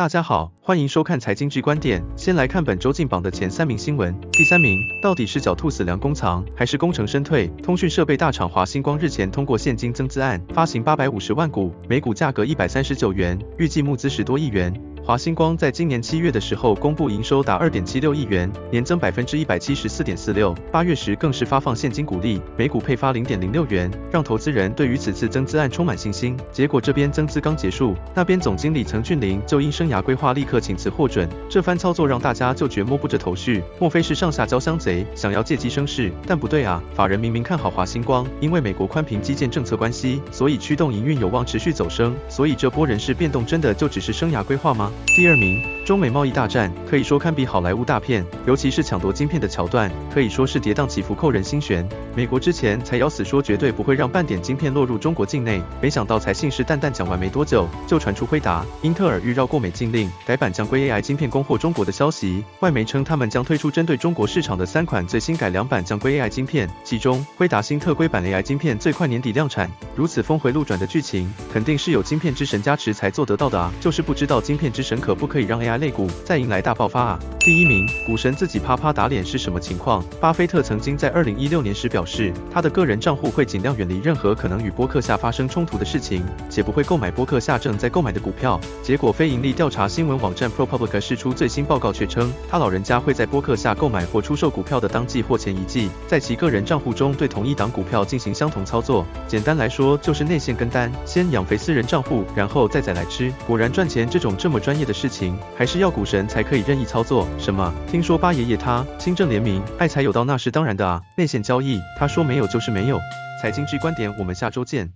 大家好，欢迎收看财经剧观点。先来看本周进榜的前三名新闻。第三名，到底是狡兔死，良弓藏，还是功成身退？通讯设备大厂华星光日前通过现金增资案，发行八百五十万股，每股价格一百三十九元，预计募资十多亿元。华星光在今年七月的时候公布营收达二点七六亿元，年增百分之一百七十四点四六。八月时更是发放现金股利，每股配发零点零六元，让投资人对于此次增资案充满信心。结果这边增资刚结束，那边总经理曾俊霖就因生涯规划立刻请辞获准。这番操作让大家就觉摸不着头绪，莫非是上下交相贼，想要借机生事？但不对啊，法人明明看好华星光，因为美国宽频基建政策关系，所以驱动营运有望持续走升。所以这波人事变动真的就只是生涯规划吗？第二名，中美贸易大战可以说堪比好莱坞大片，尤其是抢夺晶片的桥段，可以说是跌宕起伏，扣人心弦。美国之前才咬死说绝对不会让半点晶片落入中国境内，没想到才信誓旦旦讲完没多久，就传出辉达、英特尔欲绕过美禁令，改版将归 AI 晶片供货中国的消息。外媒称他们将推出针对中国市场的三款最新改良版将归 AI 晶片，其中辉达新特规版 AI 晶片最快年底量产。如此峰回路转的剧情，肯定是有晶片之神加持才做得到的啊！就是不知道晶片之神可不可以让 AI 类股再迎来大爆发啊？第一名，股神自己啪啪打脸是什么情况？巴菲特曾经在二零一六年时表示，他的个人账户会尽量远离任何可能与波克夏发生冲突的事情，且不会购买波克夏正在购买的股票。结果，非盈利调查新闻网站 ProPublica 释出最新报告，却称他老人家会在波克夏购买或出售股票的当季或前一季，在其个人账户中对同一档股票进行相同操作。简单来说，就是内线跟单，先养肥私人账户，然后再宰来吃。果然赚钱这种这么专业的事情。还是要股神才可以任意操作？什么？听说八爷爷他清正廉明，爱财有道，那是当然的啊。内线交易，他说没有就是没有。财经之观点，我们下周见。